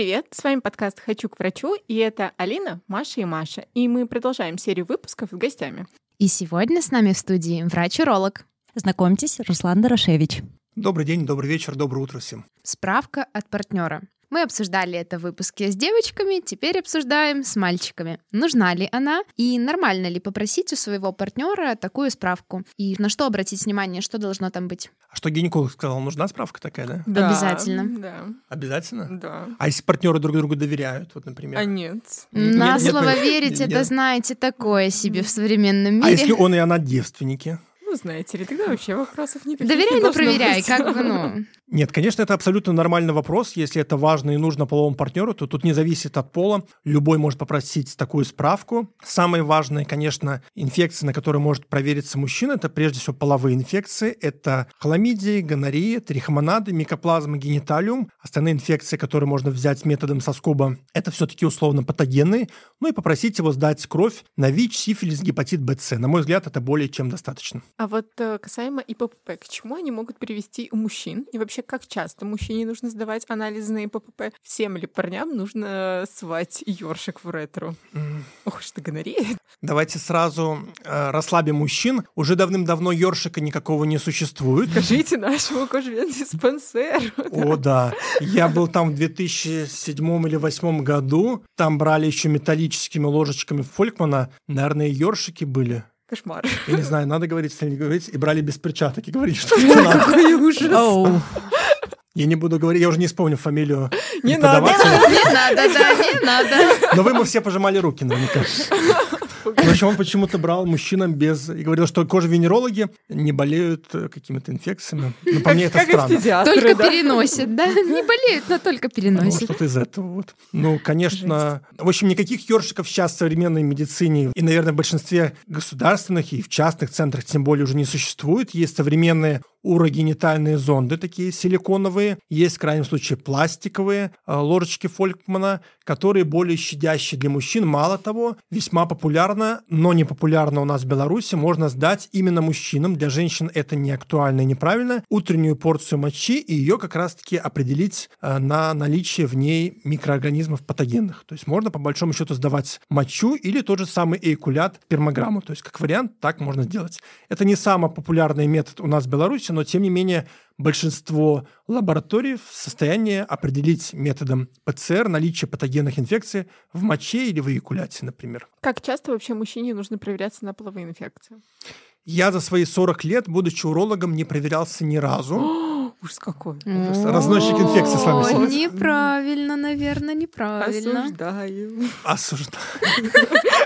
привет! С вами подкаст «Хочу к врачу», и это Алина, Маша и Маша. И мы продолжаем серию выпусков с гостями. И сегодня с нами в студии врач-уролог. Знакомьтесь, Руслан Дорошевич. Добрый день, добрый вечер, доброе утро всем. Справка от партнера. Мы обсуждали это в выпуске с девочками, теперь обсуждаем с мальчиками. Нужна ли она и нормально ли попросить у своего партнера такую справку? И на что обратить внимание, что должно там быть? А что гинеколог сказал, нужна справка такая, да? Да, Обязательно. Да, Обязательно? да. А если партнеры друг другу доверяют, вот, например? А нет. Нет, На нет, слово нет, верить, нет. это, знаете, такое себе в современном А мире. если он и она девственники? Ну, знаете ли, тогда вообще вопросов никаких Доверяй, не но проверяй, быть. как бы, ну... Нет, конечно, это абсолютно нормальный вопрос. Если это важно и нужно половому партнеру, то тут не зависит от пола. Любой может попросить такую справку. Самые важные, конечно, инфекции, на которые может провериться мужчина, это прежде всего половые инфекции. Это хламидии, гонорея, трихомонады, микоплазма, гениталиум. Остальные инфекции, которые можно взять методом соскоба, это все-таки условно патогенные. Ну и попросить его сдать кровь на ВИЧ, сифилис, гепатит Б, С. На мой взгляд, это более чем достаточно. А вот э, касаемо ИПП, к чему они могут привести у мужчин? И вообще, как часто мужчине нужно сдавать анализы на ИПП? Всем ли парням нужно свать ёршик в ретро? М. Ох, что гонорея. Давайте сразу э, расслабим мужчин. Уже давным-давно ёршика никакого не существует. Скажите нашему кожвен-диспансеру. О, да. Я был там в 2007 или 2008 году. Там брали еще металлическими ложечками Фолькмана. Наверное, ёршики были. Кошмар. Я не знаю, надо говорить или не говорить. И брали без перчаток. И говорили, что это надо. Какой ужас. Я не буду говорить, я уже не вспомню фамилию Не надо. Не надо, да, не надо. Но вы ему все пожимали руки наверняка. В общем, он почему-то брал мужчинам без... И говорил, что кожевенерологи не болеют э, какими-то инфекциями. Но по мне это странно. Только да? переносит, да? Не болеют, но только Ну, переносит. что-то из этого вот. Ну, конечно. В общем, никаких ёршиков сейчас в современной медицине и, наверное, в большинстве государственных и в частных центрах тем более уже не существует. Есть современные урогенитальные зонды, такие силиконовые. Есть, в крайнем случае, пластиковые э, ложечки Фолькмана, которые более щадящие для мужчин. Мало того, весьма популярно, но не популярно у нас в Беларуси, можно сдать именно мужчинам. Для женщин это не актуально и неправильно. Утреннюю порцию мочи и ее как раз-таки определить э, на наличие в ней микроорганизмов патогенных. То есть можно по большому счету сдавать мочу или тот же самый эйкулят спермограмму. То есть как вариант так можно сделать. Это не самый популярный метод у нас в Беларуси, но тем не менее большинство лабораторий в состоянии определить методом ПЦР наличие патогенных инфекций в моче или в эякуляте, например. Как часто вообще мужчине нужно проверяться на половые инфекции? Я за свои 40 лет, будучи урологом, не проверялся ни разу. Ужас какой. Просто разносчик инфекции с вами О, сидит. Неправильно, наверное, неправильно. Осуждаю. Осуждаю.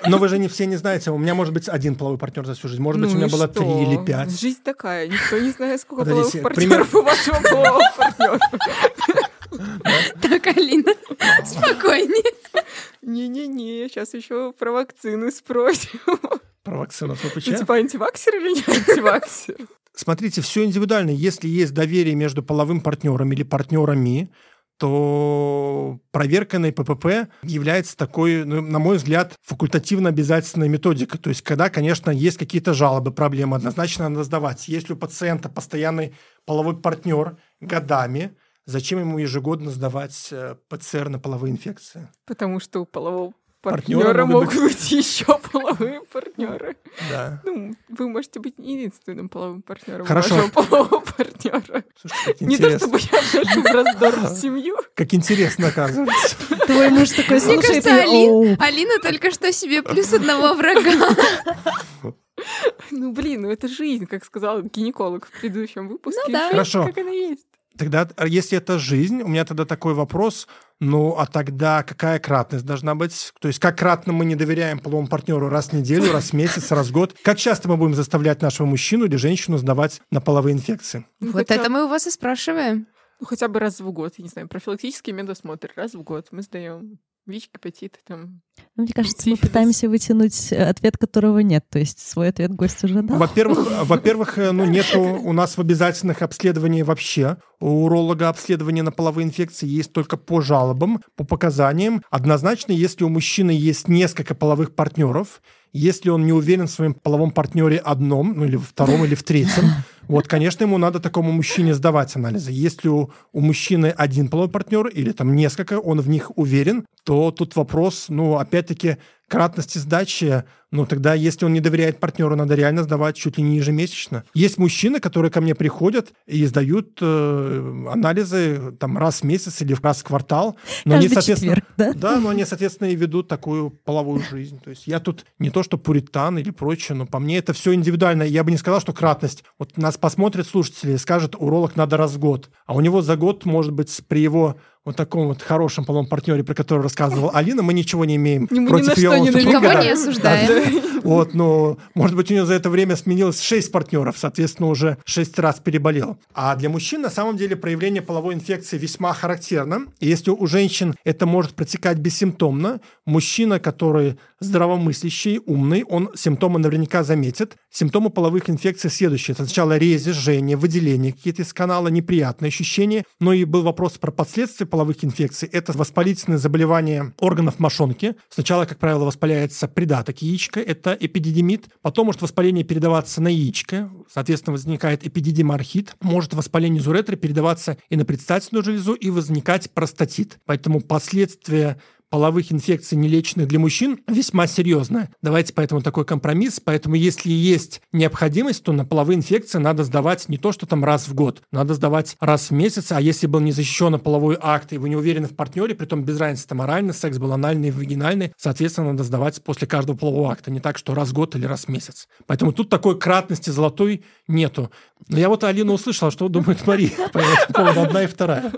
Но вы же не все не знаете. У меня может быть один половой партнер за всю жизнь. Может быть, Ну у меня было что? три или пять. Жизнь такая. Никто не знает, сколько Подождите, половых пример- партнеров у вашего полового партнера. Так, Алина, спокойнее. Не-не-не, сейчас еще про вакцины спросим. Про вакцину Ты ФПЧ. типа антиваксер или не антиваксер? Смотрите, все индивидуально. Если есть доверие между половым партнером или партнерами, то проверка на ИПП является такой, ну, на мой взгляд, факультативно обязательной методикой. То есть, когда, конечно, есть какие-то жалобы, проблемы, однозначно надо сдавать. Если у пациента постоянный половой партнер годами, зачем ему ежегодно сдавать э, ПЦР на половые инфекции? Потому что у полового Партнера могут могут быть еще половые партнеры. Да. Ну, вы можете быть не единственным половым партнером Хорошо. вашего полового партнера. Слушайте, как Не то чтобы я вношу в раздор в семью. Как интересно, оказывается. Твой муж такой Али- оу. Алина только что себе плюс одного врага. Ну, блин, ну это жизнь, как сказал гинеколог в предыдущем выпуске. Ну да. Хорошо. Как она есть. Тогда, а если это жизнь, у меня тогда такой вопрос, ну, а тогда какая кратность должна быть? То есть как кратно мы не доверяем половому партнеру раз в неделю, раз в месяц, раз в год? Как часто мы будем заставлять нашего мужчину или женщину сдавать на половые инфекции? Ну, Вот хотя- это мы у вас и спрашиваем. Ну, хотя бы раз в год, я не знаю, профилактический медосмотр. Раз в год мы сдаем ВИЧ, гепатит, там. Ну, Мне кажется, мы пытаемся вытянуть э, ответ, которого нет. То есть свой ответ гость уже дал. Во-первых, во-первых, э, ну, нету у нас в обязательных обследованиях вообще. У уролога обследование на половые инфекции есть только по жалобам, по показаниям. Однозначно, если у мужчины есть несколько половых партнеров, если он не уверен в своем половом партнере одном, ну или во втором, или в третьем, Вот, конечно, ему надо такому мужчине сдавать анализы. Если у, у мужчины один половой партнер или там несколько, он в них уверен, то тут вопрос, ну, опять-таки, кратности сдачи, ну тогда, если он не доверяет партнеру, надо реально сдавать чуть ли не ежемесячно. Есть мужчины, которые ко мне приходят и сдают э, анализы там раз в месяц или раз в квартал. Но Каждый они, соответственно, четверг, да? Да, но они, соответственно, и ведут такую половую жизнь. То есть я тут не то, что пуритан или прочее, но по мне это все индивидуально. Я бы не сказал, что кратность. Вот нас посмотрят слушатели и скажут, уролог надо раз в год. А у него за год, может быть, при его вот таком вот хорошем половом партнере, про который рассказывала Алина, мы ничего не имеем мы против ее супруга. Никого да. не осуждаем. Вот, но, может быть, у нее за это время сменилось 6 партнеров, соответственно, уже 6 раз переболел. А для мужчин, на самом деле, проявление половой инфекции весьма характерно. И если у женщин это может протекать бессимптомно, мужчина, который здравомыслящий, умный, он симптомы наверняка заметит. Симптомы половых инфекций следующие. Это сначала рези, жжение, выделение какие-то из канала, неприятные ощущения. Но и был вопрос про последствия половых инфекций. Это воспалительное заболевание органов мошонки. Сначала, как правило, воспаляется придаток яичка, это эпидидимит. Потом может воспаление передаваться на яичко, соответственно, возникает эпидидимархит. Может воспаление из уретры передаваться и на предстательную железу, и возникать простатит. Поэтому последствия половых инфекций нелеченных для мужчин весьма серьезная. Давайте поэтому такой компромисс. Поэтому если есть необходимость, то на половые инфекции надо сдавать не то, что там раз в год, надо сдавать раз в месяц. А если был не защищен половой акт, и вы не уверены в партнере, при том без разницы, там оральный секс был анальный, вагинальный, соответственно, надо сдавать после каждого полового акта, не так, что раз в год или раз в месяц. Поэтому тут такой кратности золотой нету. Но я вот Алина услышала, что думает Мария по этому поводу одна и вторая.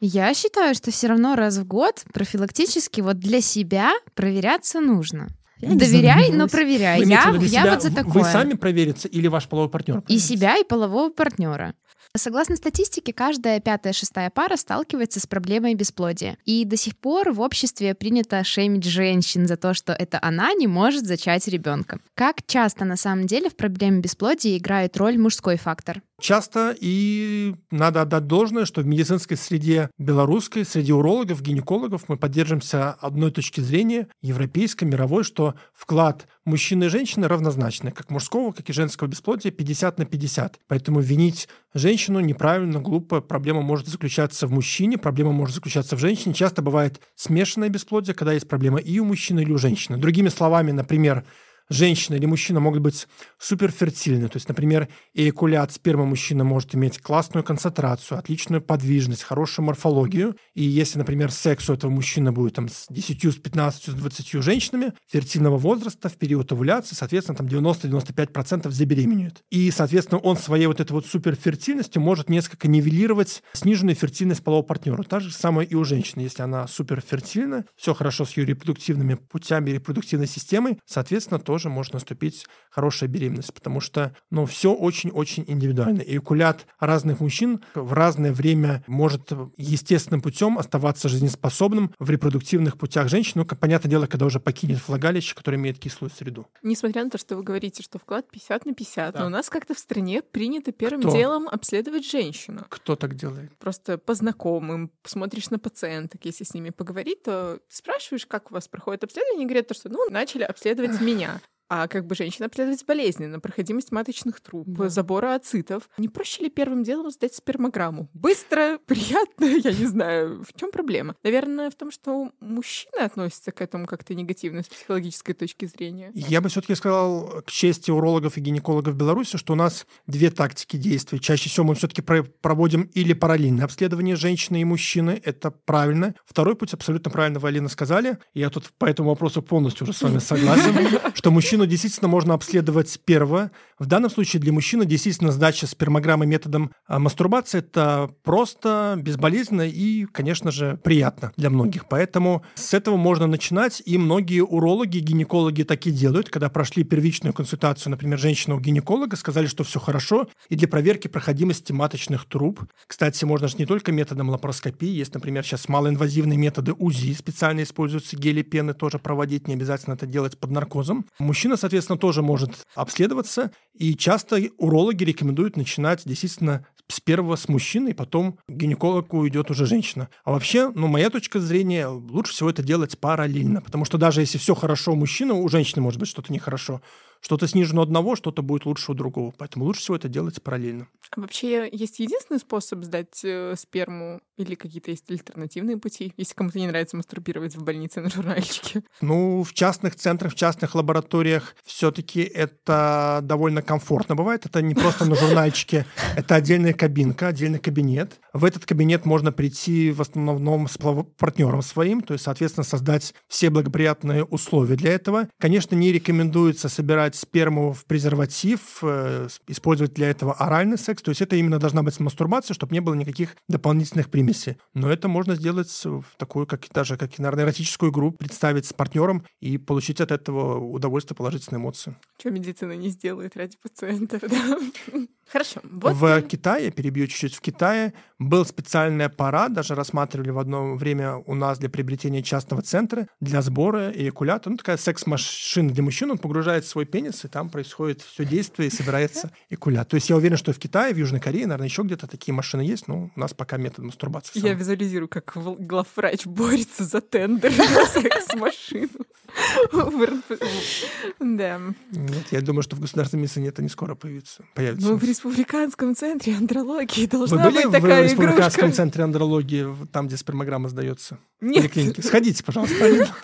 Я считаю, что все равно раз в год профилактически вот для себя проверяться нужно. Я Доверяй, но проверяй. я, я себя, вот за такое. Вы сами проверите или ваш половой партнер? И себя, и полового партнера. Согласно статистике, каждая пятая-шестая пара сталкивается с проблемой бесплодия. И до сих пор в обществе принято шеймить женщин за то, что это она не может зачать ребенка. Как часто на самом деле в проблеме бесплодия играет роль мужской фактор? Часто и надо отдать должное, что в медицинской среде белорусской, среди урологов, гинекологов мы поддерживаемся одной точки зрения, европейской, мировой, что вклад мужчины и женщины равнозначны, как мужского, как и женского бесплодия 50 на 50. Поэтому винить женщину неправильно, глупо. Проблема может заключаться в мужчине, проблема может заключаться в женщине. Часто бывает смешанное бесплодие, когда есть проблема и у мужчины, или у женщины. Другими словами, например, женщина или мужчина могут быть суперфертильны. То есть, например, эякулят спермы мужчины может иметь классную концентрацию, отличную подвижность, хорошую морфологию. И если, например, секс у этого мужчины будет там, с 10, с 15, с 20 женщинами фертильного возраста в период овуляции, соответственно, там 90-95% забеременеют. И, соответственно, он своей вот этой вот суперфертильностью может несколько нивелировать сниженную фертильность полового партнера. Так же самое и у женщины. Если она суперфертильна, все хорошо с ее репродуктивными путями, репродуктивной системой, соответственно, тоже тоже может наступить хорошая беременность, потому что, ну, все очень-очень индивидуально. И Эякулят разных мужчин в разное время может естественным путем оставаться жизнеспособным в репродуктивных путях женщин, ну, понятное дело, когда уже покинет влагалище, которое имеет кислую среду. Несмотря на то, что вы говорите, что вклад 50 на 50, да. но у нас как-то в стране принято первым Кто? делом обследовать женщину. Кто так делает? Просто по знакомым, смотришь на пациенток, если с ними поговорить, то спрашиваешь, как у вас проходит обследование, и говорят, то, что, ну, начали обследовать меня а как бы женщина обследовать болезни, на проходимость маточных труб, да. забора ацитов. Не проще ли первым делом сдать спермограмму? Быстро, приятно, я не знаю, в чем проблема? Наверное, в том, что мужчины относятся к этому как-то негативно с психологической точки зрения. Я бы все-таки сказал к чести урологов и гинекологов Беларуси, что у нас две тактики действий. Чаще всего мы все-таки проводим или параллельное обследование женщины и мужчины, это правильно. Второй путь абсолютно правильно вы, Алина, сказали. Я тут по этому вопросу полностью уже с вами согласен, что мужчина мужчину действительно можно обследовать первого. В данном случае для мужчины действительно сдача спермограммы методом а, мастурбации – это просто, безболезненно и, конечно же, приятно для многих. Поэтому с этого можно начинать, и многие урологи, гинекологи такие делают, когда прошли первичную консультацию, например, женщина у гинеколога, сказали, что все хорошо, и для проверки проходимости маточных труб. Кстати, можно же не только методом лапароскопии, есть, например, сейчас малоинвазивные методы УЗИ, специально используются гели, пены тоже проводить, не обязательно это делать под наркозом. Мужчина Мужчина, соответственно, тоже может обследоваться, и часто урологи рекомендуют начинать действительно с первого с мужчины, и потом к гинекологу идет уже женщина. А вообще, ну, моя точка зрения, лучше всего это делать параллельно, потому что даже если все хорошо у мужчины, у женщины может быть что-то нехорошо, что-то снижено одного, что-то будет лучше у другого. Поэтому лучше всего это делать параллельно. А вообще есть единственный способ сдать э, сперму или какие-то есть альтернативные пути, если кому-то не нравится мастурбировать в больнице на журнальчике? Ну, в частных центрах, в частных лабораториях все-таки это довольно комфортно бывает. Это не просто на журнальчике, это отдельная кабинка, отдельный кабинет. В этот кабинет можно прийти в основном с партнером своим, то есть, соответственно, создать все благоприятные условия для этого. Конечно, не рекомендуется собирать сперму в презерватив, э, использовать для этого оральный секс, то есть это именно должна быть мастурбация, чтобы не было никаких дополнительных примесей. Но это можно сделать в такую, как даже как наверное, эротическую игру, представить с партнером и получить от этого удовольствие, положительные эмоции. Что медицина не сделает ради пациентов, да? Хорошо. Вот... В Китае, перебью чуть-чуть, в Китае был специальный аппарат, даже рассматривали в одно время у нас для приобретения частного центра для сбора эякулята. Ну, такая секс-машина для мужчин, он погружает свой пенис, и там происходит все действие, и собирается эякулят. То есть я уверен, что в Китае, в Южной Корее, наверное, еще где-то такие машины есть, но у нас пока метод мастурбации. Я визуализирую, как главврач борется за тендер на секс-машину. Да. Нет, я думаю, что в государственной медицине это не скоро появится. появится. Ну, в республиканском центре андрологии должна Вы были быть такая в республиканском игрушка? центре андрологии, там, где спермограмма сдается? Нет. Сходите, пожалуйста.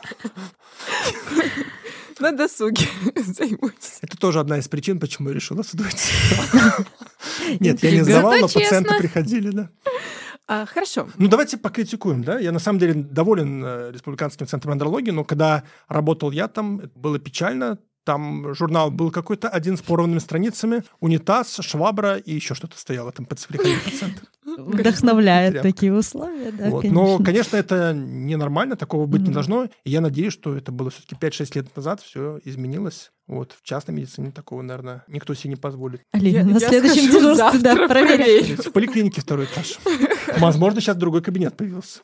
На досуге займусь. Это тоже одна из причин, почему я решила сдуть. Нет, я не сдавал, но пациенты приходили, да. А, хорошо. Ну, давайте покритикуем, да? Я на самом деле доволен э, Республиканским центром андрологии, но когда работал я там, было печально. Там журнал был какой-то один с порванными страницами, унитаз, швабра и еще что-то стояло там под пациента. Вдохновляет такие условия, да, вот. конечно. Но, конечно, это ненормально, такого быть mm-hmm. не должно. И я надеюсь, что это было все-таки 5-6 лет назад, все изменилось. Вот, в частной медицине такого, наверное, никто себе не позволит. Алина, я, на следующем дежурстве, да, проверяй. В поликлинике второй этаж. Возможно, сейчас другой кабинет появился.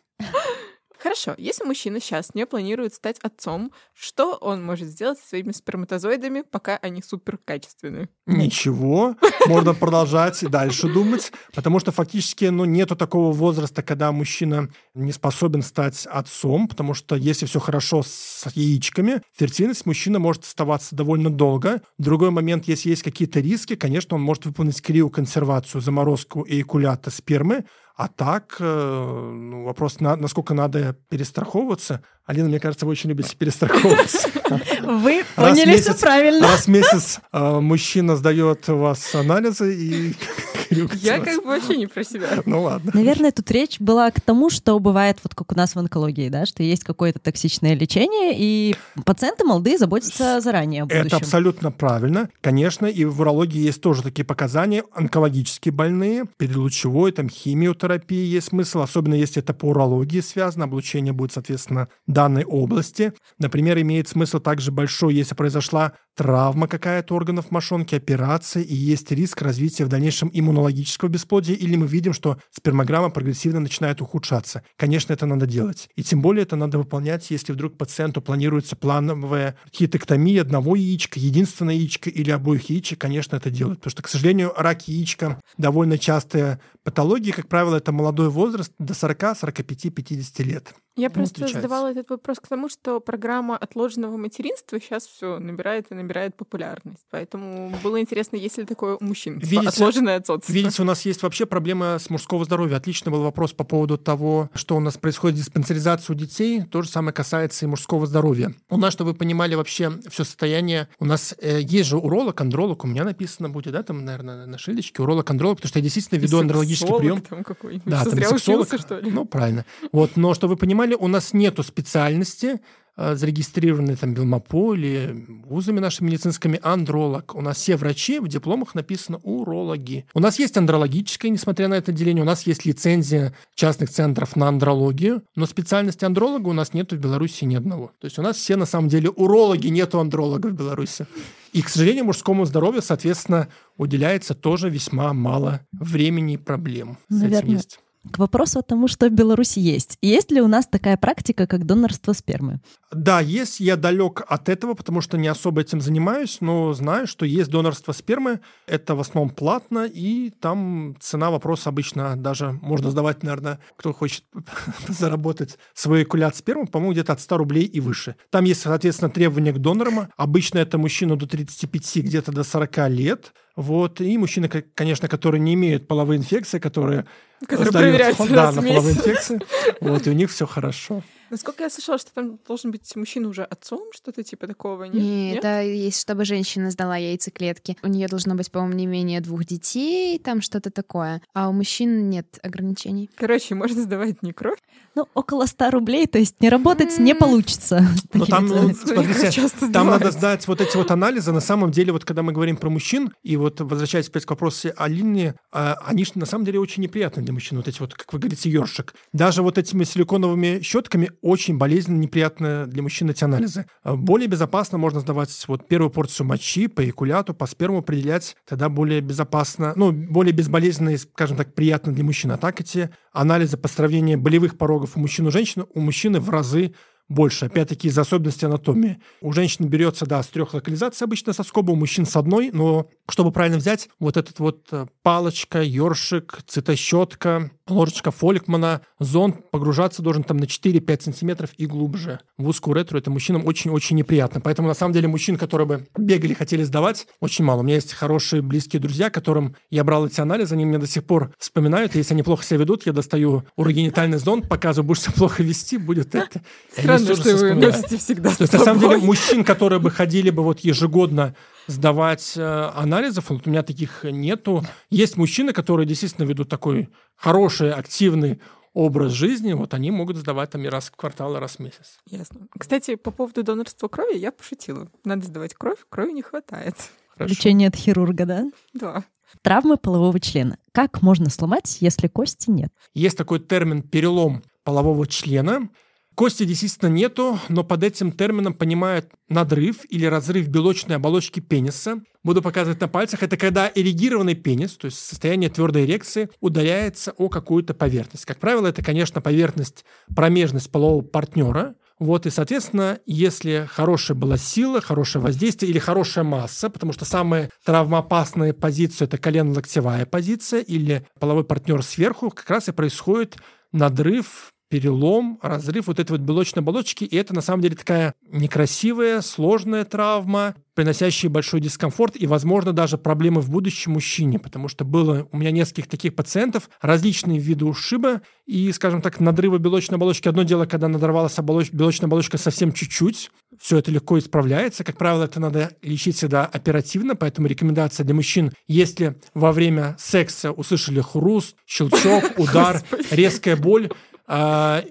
Хорошо, если мужчина сейчас не планирует стать отцом, что он может сделать со своими сперматозоидами, пока они супер качественные? Ничего, можно продолжать и дальше думать, потому что фактически ну, нету такого возраста, когда мужчина не способен стать отцом, потому что если все хорошо с яичками, фертильность мужчина может оставаться довольно долго. Другой момент, если есть какие-то риски, конечно, он может выполнить криоконсервацию, заморозку эякулята спермы, а так, э, ну, вопрос, на, насколько надо перестраховываться. Алина, мне кажется, вы очень любите перестраховываться. Вы поняли все правильно. Раз в месяц э, мужчина сдает у вас анализы и я как бы вообще не про себя. Ну ладно. Наверное, тут речь была к тому, что бывает вот как у нас в онкологии, да, что есть какое-то токсичное лечение, и пациенты молодые заботятся заранее о будущем. Это абсолютно правильно. Конечно, и в урологии есть тоже такие показания. Онкологические больные, перелучевой, там, химиотерапии есть смысл, особенно если это по урологии связано, облучение будет, соответственно, данной области. Например, имеет смысл также большой, если произошла травма какая-то органов мошонки, операция, и есть риск развития в дальнейшем иммунологического бесплодия, или мы видим, что спермограмма прогрессивно начинает ухудшаться. Конечно, это надо делать. И тем более это надо выполнять, если вдруг пациенту планируется плановая хитоктомия одного яичка, единственное яичко или обоих яичек, конечно, это делать. Потому что, к сожалению, рак яичка довольно частая патология. Как правило, это молодой возраст до 40, 45, 50 лет. Я просто задавала этот вопрос к тому, что программа отложенного материнства сейчас все набирает и набирает популярность. Поэтому было интересно, есть ли такое у мужчин видите, отложенное отцовство. Видите, у нас есть вообще проблема с мужского здоровья. Отличный был вопрос по поводу того, что у нас происходит диспансеризация у детей. То же самое касается и мужского здоровья. У нас, чтобы вы понимали вообще все состояние, у нас э, есть же уролог, андролог, у меня написано будет, да, там, наверное, на шильдочке, уролог, андролог, потому что я действительно веду андрологический прием. Там какой да, там сексолог. Учился, что ли? Ну, правильно. Вот, но чтобы вы понимали, понимали, у нас нету специальности, э, зарегистрированной там Белмополе, вузами нашими медицинскими, андролог. У нас все врачи, в дипломах написано урологи. У нас есть андрологическое, несмотря на это деление, у нас есть лицензия частных центров на андрологию, но специальности андролога у нас нету в Беларуси ни одного. То есть у нас все на самом деле урологи, нету андролога в Беларуси. И, к сожалению, мужскому здоровью, соответственно, уделяется тоже весьма мало времени и проблем. Наверное, К вопросу о том, что в Беларуси есть. Есть ли у нас такая практика, как донорство спермы? Да, есть. Я далек от этого, потому что не особо этим занимаюсь, но знаю, что есть донорство спермы. Это в основном платно, и там цена вопроса обычно даже можно сдавать, наверное, кто хочет заработать свой экулят спермы, по-моему, где-то от 100 рублей и выше. Там есть, соответственно, требования к донорам. Обычно это мужчина до 35, где-то до 40 лет. Вот. И мужчины, конечно, которые не имеют половой инфекции, которые, которые проверяются да, на половой инфекции. Вот, и у них все хорошо. Насколько я слышала, что там должен быть мужчина уже отцом, что-то типа такого, нет? Нет, это есть, чтобы женщина сдала яйцеклетки. У нее должно быть, по-моему, не менее двух детей, там что-то такое. А у мужчин нет ограничений. Короче, можно сдавать не кровь. Ну, около 100 рублей, то есть не работать не получится. Но ну, там, ну, смотрите, там надо сдать вот эти вот анализы. На самом деле, вот когда мы говорим про мужчин, и вот возвращаясь опять к вопросу Алины, а, они же на самом деле очень неприятны для мужчин. Вот эти вот, как вы говорите, ёршик. Даже вот этими силиконовыми щетками очень болезненно, неприятно для мужчин эти анализы. А более безопасно можно сдавать вот первую порцию мочи по экуляту, по сперму определять, тогда более безопасно, ну, более безболезненно и, скажем так, приятно для мужчин. А так эти анализы по сравнению болевых порогов у мужчин и женщин, у мужчины в разы больше. Опять-таки из-за особенностей анатомии. У женщин берется, да, с трех локализаций обычно со скоба, у мужчин с одной, но чтобы правильно взять, вот этот вот э, палочка, ёршик, цитощетка, ложечка Фолькмана, зонд погружаться должен там на 4-5 сантиметров и глубже. В узкую ретру это мужчинам очень-очень неприятно. Поэтому на самом деле мужчин, которые бы бегали, хотели сдавать, очень мало. У меня есть хорошие близкие друзья, которым я брал эти анализы, они мне до сих пор вспоминают. Если они плохо себя ведут, я достаю урогенитальный зонд, показываю, будешь себя плохо вести, будет это. Странно, что вы носите всегда То есть, на самом деле, мужчин, которые бы ходили бы вот ежегодно сдавать э, анализов. Вот у меня таких нету. Есть мужчины, которые действительно ведут такой хороший, активный образ жизни, вот они могут сдавать там и раз в квартал, и раз в месяц. Ясно. Кстати, по поводу донорства крови я пошутила. Надо сдавать кровь, крови не хватает. Хорошо. Лечение от хирурга, да? Да. Травмы полового члена. Как можно сломать, если кости нет? Есть такой термин перелом полового члена. Кости действительно нету, но под этим термином понимают надрыв или разрыв белочной оболочки пениса. Буду показывать на пальцах. Это когда эрегированный пенис, то есть состояние твердой эрекции, ударяется о какую-то поверхность. Как правило, это, конечно, поверхность, промежность полового партнера. Вот, и, соответственно, если хорошая была сила, хорошее воздействие или хорошая масса, потому что самая травмоопасная позиция – это колено-локтевая позиция или половой партнер сверху, как раз и происходит надрыв перелом, разрыв вот этой вот белочной оболочки. И это на самом деле такая некрасивая, сложная травма, приносящая большой дискомфорт и, возможно, даже проблемы в будущем мужчине, потому что было у меня нескольких таких пациентов, различные виды ушиба и, скажем так, надрыва белочной оболочки. Одно дело, когда надорвалась оболоч... белочная оболочка совсем чуть-чуть, все это легко исправляется. Как правило, это надо лечить всегда оперативно, поэтому рекомендация для мужчин, если во время секса услышали хруст, щелчок, удар, резкая боль, а,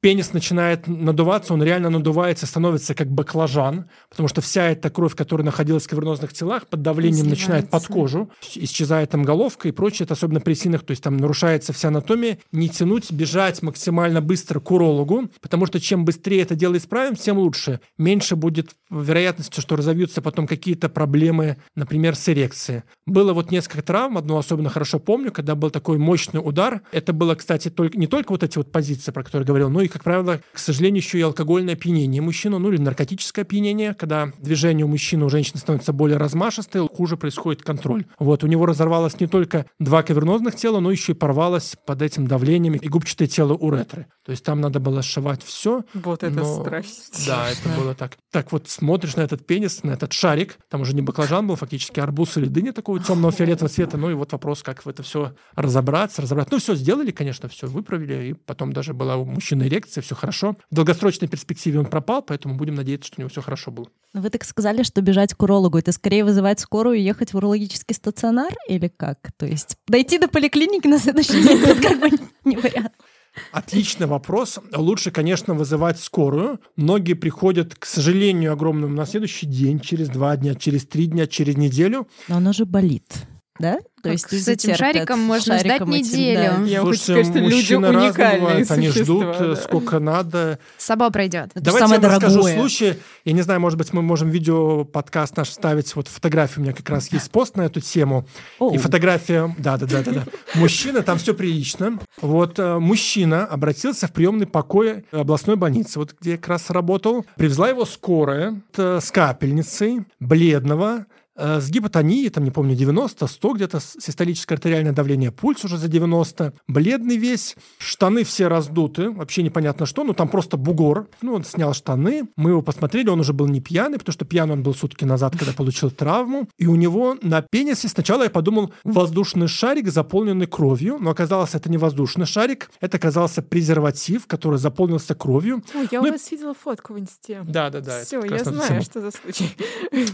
пенис начинает надуваться, он реально надувается, становится как баклажан, потому что вся эта кровь, которая находилась в кавернозных телах, под давлением начинает под кожу, исчезает там головка и прочее, это особенно при сильных, то есть там нарушается вся анатомия, не тянуть, бежать максимально быстро к урологу, потому что чем быстрее это дело исправим, тем лучше. Меньше будет вероятности, что разовьются потом какие-то проблемы, например, с эрекцией. Было вот несколько травм, одну особенно хорошо помню, когда был такой мощный удар. Это было, кстати, только, не только вот эти вот позиции, про которые я говорил, но и как правило, к сожалению, еще и алкогольное опьянение мужчины, ну или наркотическое опьянение, когда движение у мужчины, у женщины становится более размашистое, хуже происходит контроль. Вот, у него разорвалось не только два кавернозных тела, но еще и порвалось под этим давлением и губчатое тело уретры. То есть там надо было сшивать все. Вот это но... страсть. Да, это было так. Так вот смотришь на этот пенис, на этот шарик, там уже не баклажан был, фактически арбуз или дыня такого темного фиолетового цвета, ну и вот вопрос, как в это все разобраться, разобрать. Ну все сделали, конечно, все выправили, и потом даже была у мужчины инфекция, все хорошо. В долгосрочной перспективе он пропал, поэтому будем надеяться, что у него все хорошо было. Но вы так сказали, что бежать к урологу, это скорее вызывать скорую и ехать в урологический стационар или как? То есть дойти до поликлиники на следующий день, это как бы не вариант. Отличный вопрос. Лучше, конечно, вызывать скорую. Многие приходят, к сожалению, огромному на следующий день, через два дня, через три дня, через неделю. Но оно же болит. Да? То есть с этим шариком можно ждать неделю. Я хочу сказать, что люди уникальные Они ждут да. сколько надо. Само пройдет. Это Давайте самое я вам расскажу случай. Я не знаю, может быть, мы можем видео подкаст наш ставить. Вот фотографию у меня как раз есть пост на эту тему. Оу. И фотография, да, да, да, да, да. Мужчина, там все прилично. Вот э, мужчина обратился в приемный покой областной больницы, вот где я как раз работал. Привезла его скорая э, с капельницей, бледного, э, с гипотонией, там, не помню, 90, 100 где-то, систолическое артериальное давление, пульс уже за 90, бледный весь, штаны все раздуты, вообще непонятно что, ну там просто бугор. Ну, он снял штаны, мы его посмотрели, он уже был не пьяный, потому что пьяный он был сутки назад, когда получил травму, и у него на пенисе сначала я подумал воздушный шарик, заполненный кровью, но оказалось, это не воздушный шарик, это оказался презерватив, который заполнился кровью. Ой, я Ну у и- вас видела фотку в инсте. Да, да, да. это Все, я знаю, тему. что за случай.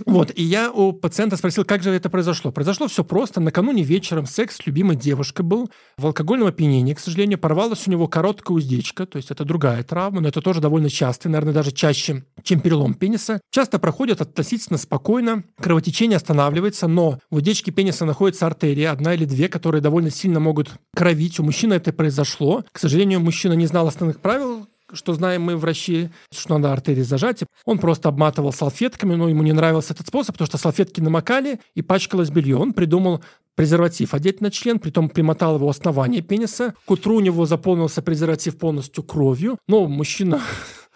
Вот, и я у пациента спросил, как же это произошло. Произошло все просто. Накануне вечером секс с любимой девушкой был в алкогольном опьянении, к сожалению, порвалась у него короткая уздечка, то есть это другая травма, но это тоже довольно часто, наверное, даже чаще, чем перелом пениса. Часто проходит относительно спокойно, кровотечение останавливается, но в уздечке пениса находится артерия, одна или две, которые довольно сильно могут кровить. У мужчины это произошло. К сожалению, мужчина не знал основных правил, что знаем мы врачи, что надо артерии зажать. Он просто обматывал салфетками, но ему не нравился этот способ, потому что салфетки намокали и пачкалось белье. Он придумал презерватив одеть на член, притом примотал его у основания пениса. К утру у него заполнился презерватив полностью кровью. Но мужчина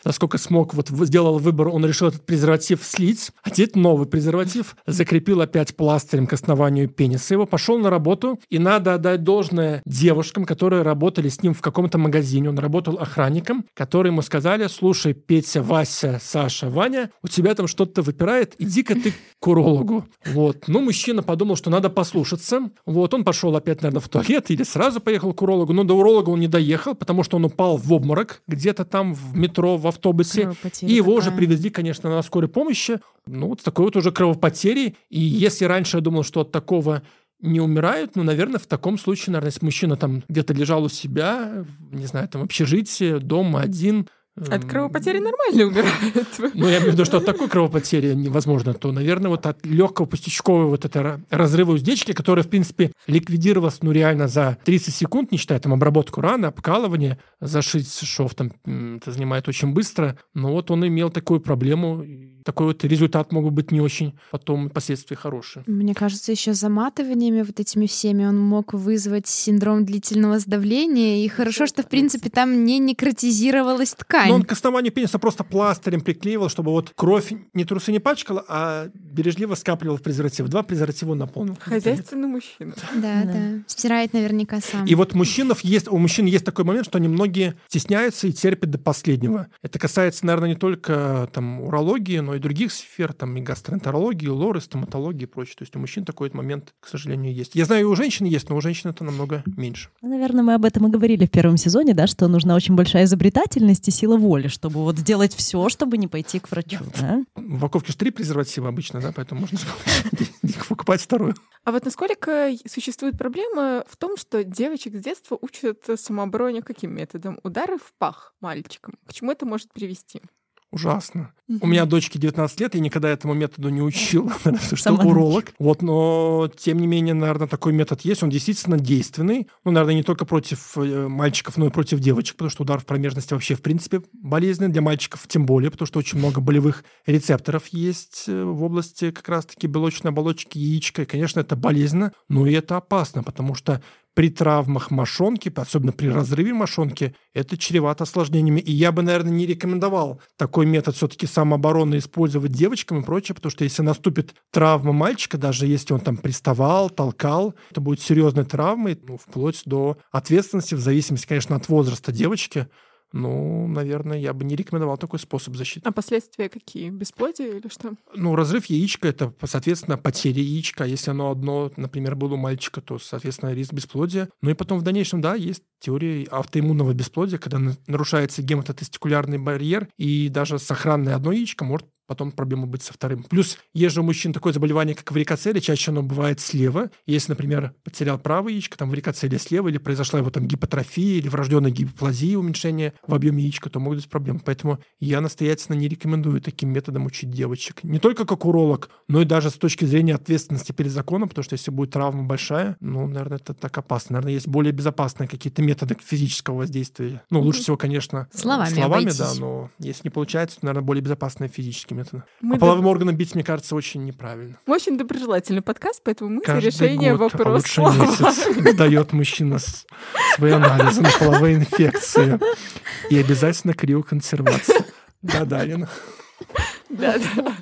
насколько смог, вот сделал выбор, он решил этот презерватив слить, одеть новый презерватив, закрепил опять пластырем к основанию пениса его, пошел на работу, и надо отдать должное девушкам, которые работали с ним в каком-то магазине, он работал охранником, которые ему сказали, слушай, Петя, Вася, Саша, Ваня, у тебя там что-то выпирает, иди-ка ты к урологу. Вот. Ну, мужчина подумал, что надо послушаться. Вот, он пошел опять, наверное, в туалет или сразу поехал к урологу, но до уролога он не доехал, потому что он упал в обморок где-то там в метро, в автобусе. И его уже такая. привезли, конечно, на скорой помощи. Ну, вот с такой вот уже кровопотерей. И если раньше я думал, что от такого не умирают, ну, наверное, в таком случае, наверное, если мужчина там где-то лежал у себя, не знаю, там, общежитие, дома один... От кровопотери нормально умирают. ну, я имею в виду, что от такой кровопотери невозможно, то, наверное, вот от легкого пустячкового вот это ра- разрыва уздечки, которая, в принципе, ликвидировалась, ну, реально за 30 секунд, не считая там обработку раны, обкалывание, зашить шов там, это занимает очень быстро, но вот он имел такую проблему, такой вот результат мог бы быть не очень потом последствия хорошие. Мне кажется, еще заматываниями вот этими всеми он мог вызвать синдром длительного сдавления. И хорошо, что, в принципе, там не некротизировалась ткань. Но он к основанию пениса просто пластырем приклеивал, чтобы вот кровь не трусы не пачкала, а бережливо скапливал в презерватив. Два презерватива он наполнил. Хозяйственный мужчина. Да, Да. да. Стирает наверняка сам. И вот мужчинов есть, у мужчин есть такой момент, что они многие стесняются и терпят до последнего. Это касается, наверное, не только там, урологии, но и других сфер, там и гастроэнтерологии, и лоры, стоматологии и прочее. То есть у мужчин такой вот момент, к сожалению, есть. Я знаю, и у женщин есть, но у женщин это намного меньше. Ну, Наверное, мы об этом и говорили в первом сезоне, да, что нужна очень большая изобретательность и сила воли, чтобы вот сделать все, чтобы не пойти к врачу. да? В упаковке же три презерватива обычно, да, поэтому можно покупать вторую. А вот насколько существует проблема в том, что девочек с детства учат самообороне каким методом? Удары в пах мальчикам. К чему это может привести? Ужасно. У меня дочке 19 лет, я никогда этому методу не учил, потому что уролог. Вот, но тем не менее, наверное, такой метод есть, он действительно действенный. Ну, наверное, не только против э, мальчиков, но и против девочек, потому что удар в промежности вообще, в принципе, болезненный для мальчиков, тем более, потому что очень много болевых рецепторов есть э, в области как раз-таки белочной оболочки яичка. И, конечно, это болезненно, но и это опасно, потому что при травмах мошонки, особенно при разрыве мошонки, это чревато осложнениями. И я бы, наверное, не рекомендовал такой метод все-таки самообороны использовать девочкам и прочее, потому что если наступит травма мальчика, даже если он там приставал, толкал, это будет серьезной травмой, ну, вплоть до ответственности, в зависимости, конечно, от возраста девочки. Ну, наверное, я бы не рекомендовал такой способ защиты. А последствия какие? Бесплодие или что? Ну, разрыв яичка – это, соответственно, потеря яичка. Если оно одно, например, было у мальчика, то, соответственно, риск бесплодия. Ну и потом в дальнейшем, да, есть теория автоиммунного бесплодия, когда на- нарушается гематотестикулярный барьер, и даже сохранное одно яичко может потом проблема быть со вторым. Плюс, же у мужчин такое заболевание, как варикоцелия, чаще оно бывает слева. Если, например, потерял правое яичко, там варикоцелия слева, или произошла его там гипотрофия, или врожденная гипоплазия, уменьшение в объеме яичка, то могут быть проблемы. Поэтому я настоятельно не рекомендую таким методом учить девочек. Не только как уролог, но и даже с точки зрения ответственности перед законом, потому что если будет травма большая, ну, наверное, это так опасно. Наверное, есть более безопасные какие-то методы физического воздействия. Ну, лучше всего, конечно, Словами словами обойтись. да, но если не получается, то, наверное, более безопасные физические методы. Мы а половым органам бить, мне кажется, очень неправильно. Мы очень доброжелательный подкаст, поэтому мы за Каждый решение год, а вопроса. лучше месяц сдает мужчина свои анализы на половые инфекции. И обязательно криоконсервация. Да-да, Лена. Да, да.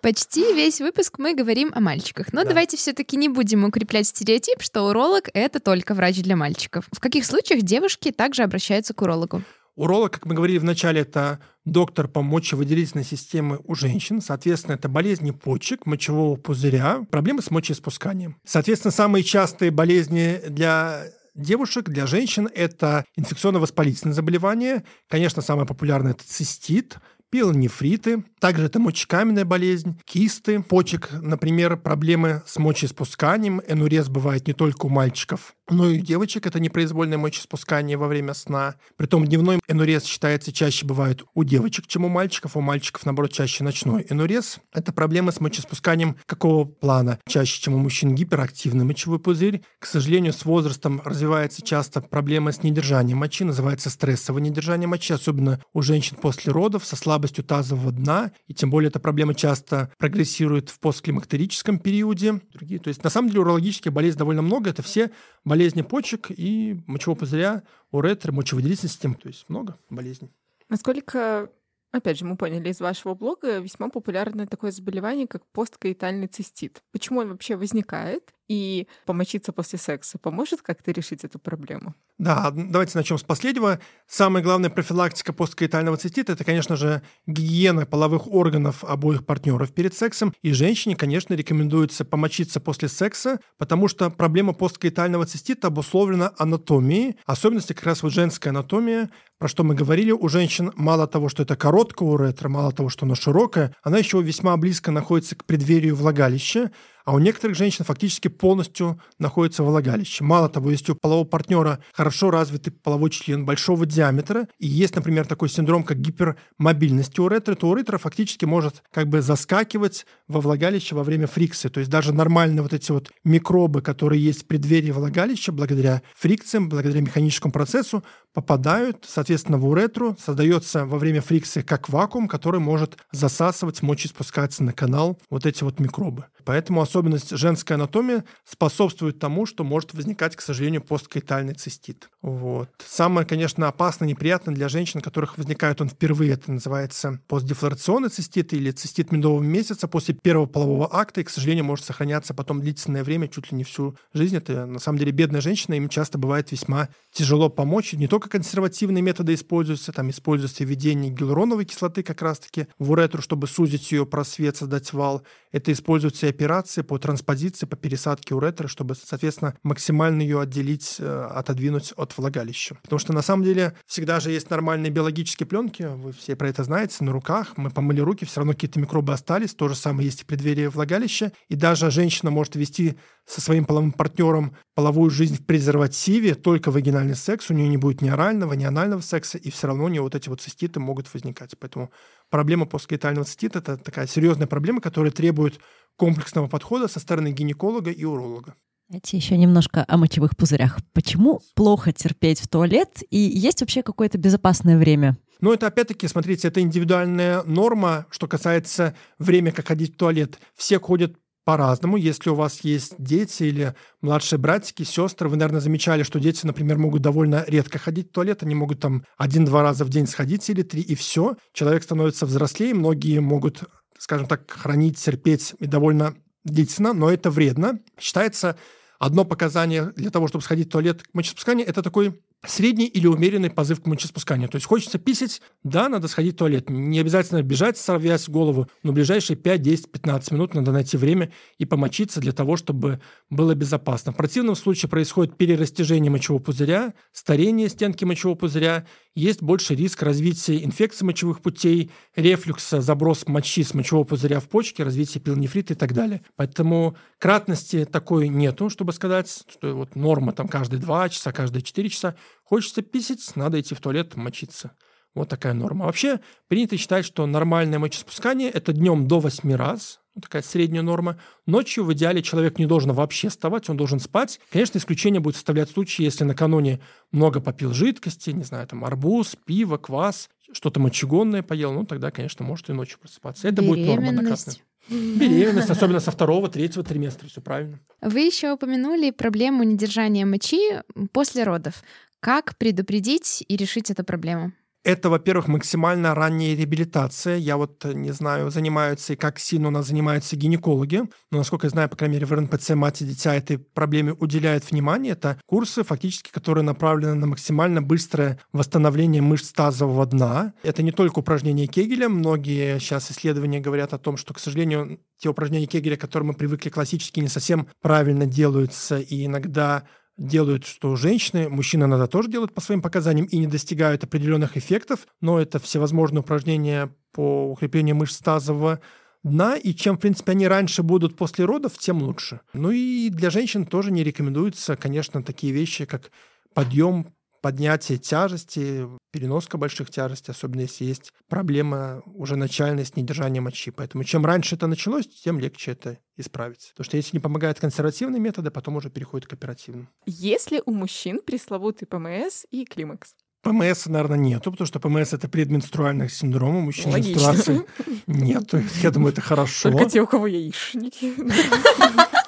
Почти весь выпуск мы говорим о мальчиках. Но Да. давайте все-таки не будем укреплять стереотип, что уролог это только врач для мальчиков. В каких случаях девушки также обращаются к урологу? Уролог, как мы говорили в начале, это доктор по мочевыделительной системе у женщин. Соответственно, это болезни почек, мочевого пузыря, проблемы с мочеиспусканием. Соответственно, самые частые болезни для девушек, для женщин – это инфекционно-воспалительные заболевания. Конечно, самое популярное – это цистит, пилонефриты. Также это мочекаменная болезнь, кисты почек, например, проблемы с мочеиспусканием. Энурез бывает не только у мальчиков, но и у девочек. Это непроизвольное мочеиспускание во время сна. Притом дневной энурез считается чаще бывает у девочек, чем у мальчиков. У мальчиков, наоборот, чаще ночной энурез. Это проблемы с мочеиспусканием какого плана? Чаще, чем у мужчин, гиперактивный мочевой пузырь. К сожалению, с возрастом развивается часто проблема с недержанием мочи, называется стрессовое недержание мочи, особенно у женщин после родов со слабостью тазового дна, и тем более эта проблема часто прогрессирует в постклимактерическом периоде. Другие, то есть на самом деле урологических болезней довольно много, это все болезни почек и мочевого пузыря, уретры, мочевыделительной системы, то есть много болезней. Насколько, опять же, мы поняли из вашего блога, весьма популярное такое заболевание, как посткаитальный цистит. Почему он вообще возникает? И помочиться после секса поможет как-то решить эту проблему? Да, давайте начнем с последнего. Самая главная профилактика посткаитального цистита – это, конечно же, гигиена половых органов обоих партнеров перед сексом. И женщине, конечно, рекомендуется помочиться после секса, потому что проблема посткаитального цистита обусловлена анатомией, особенности как раз вот женская анатомия, про что мы говорили, у женщин мало того, что это короткая уретра, мало того, что она широкая, она еще весьма близко находится к преддверию влагалища, а у некоторых женщин фактически полностью находится влагалище. Мало того, если у полового партнера хорошо развитый половой член большого диаметра, и есть, например, такой синдром, как гипермобильность уретры, то уретра фактически может как бы заскакивать во влагалище во время фрикции. То есть даже нормальные вот эти вот микробы, которые есть в преддверии влагалища, благодаря фрикциям, благодаря механическому процессу, попадают, соответственно, в уретру, создается во время фрикции как вакуум, который может засасывать, мочеиспускаться на канал вот эти вот микробы. Поэтому особенность женской анатомии способствует тому, что может возникать, к сожалению, посткаитальный цистит. Вот. Самое, конечно, опасное, неприятное для женщин, у которых возникает он впервые, это называется постдефлорационный цистит или цистит медового месяца после первого полового акта, и, к сожалению, может сохраняться потом длительное время, чуть ли не всю жизнь. Это, на самом деле, бедная женщина, им часто бывает весьма тяжело помочь. Не только консервативные методы используются, там используется введение гиалуроновой кислоты как раз-таки в уретру, чтобы сузить ее просвет, создать вал. Это используются и операции по транспозиции, по пересадке уретры, чтобы, соответственно, максимально ее отделить, э, отодвинуть от влагалища. Потому что на самом деле всегда же есть нормальные биологические пленки, вы все про это знаете, на руках. Мы помыли руки, все равно какие-то микробы остались. То же самое есть и в преддверии влагалища. И даже женщина может вести со своим половым партнером половую жизнь в презервативе, только вагинальный секс, у нее не будет ни орального, ни анального секса, и все равно у нее вот эти вот циститы могут возникать. Поэтому проблема посткаитального цистита – это такая серьезная проблема, которая требует комплексного подхода со стороны гинеколога и уролога. Давайте еще немножко о мочевых пузырях. Почему плохо терпеть в туалет? И есть вообще какое-то безопасное время? Но это опять-таки, смотрите, это индивидуальная норма, что касается времени, как ходить в туалет. Все ходят по-разному. Если у вас есть дети или младшие братики, сестры, вы, наверное, замечали, что дети, например, могут довольно редко ходить в туалет, они могут там один-два раза в день сходить или три, и все. Человек становится взрослее, многие могут, скажем так, хранить, терпеть и довольно длительно, но это вредно. Считается одно показание для того, чтобы сходить в туалет к мочеиспусканию, это такой средний или умеренный позыв к мочеспусканию. То есть хочется писать, да, надо сходить в туалет. Не обязательно бежать, сорвясь голову, но ближайшие 5, 10, 15 минут надо найти время и помочиться для того, чтобы было безопасно. В противном случае происходит перерастяжение мочевого пузыря, старение стенки мочевого пузыря, есть больше риск развития инфекции мочевых путей, рефлюкса, заброс мочи с мочевого пузыря в почки, развитие пилонефрита и так далее. Поэтому кратности такой нету, чтобы сказать, что вот норма там каждые 2 часа, каждые 4 часа. Хочется писать, надо идти в туалет, мочиться. Вот такая норма. Вообще принято считать, что нормальное мочеспускание – это днем до 8 раз, такая средняя норма. Ночью в идеале человек не должен вообще вставать, он должен спать. Конечно, исключение будет составлять случаи, если накануне много попил жидкости, не знаю, там арбуз, пиво, квас, что-то мочегонное поел, ну тогда, конечно, может и ночью просыпаться. Это будет норма однократная. Беременность, особенно со второго, третьего триместра, все правильно. Вы еще упомянули проблему недержания мочи после родов. Как предупредить и решить эту проблему? Это, во-первых, максимально ранняя реабилитация. Я вот э, не знаю, занимаются и как сильно у нас занимаются гинекологи. Но, насколько я знаю, по крайней мере, в РНПЦ мать и дитя этой проблеме уделяют внимание. Это курсы, фактически, которые направлены на максимально быстрое восстановление мышц тазового дна. Это не только упражнения Кегеля. Многие сейчас исследования говорят о том, что, к сожалению, те упражнения Кегеля, к которым мы привыкли классически, не совсем правильно делаются, и иногда делают, что женщины, мужчины иногда тоже делают по своим показаниям и не достигают определенных эффектов, но это всевозможные упражнения по укреплению мышц тазового дна, и чем, в принципе, они раньше будут после родов, тем лучше. Ну и для женщин тоже не рекомендуются, конечно, такие вещи, как подъем поднятие тяжести, переноска больших тяжестей, особенно если есть проблема уже начальная с недержанием мочи. Поэтому чем раньше это началось, тем легче это исправить. Потому что если не помогают консервативные методы, потом уже переходит к оперативным. Есть ли у мужчин пресловутый ПМС и климакс? ПМС, наверное, нету, потому что ПМС – это предменструальный синдром, у мужчин менструации нету. Я думаю, это хорошо. Только те, у кого яичники.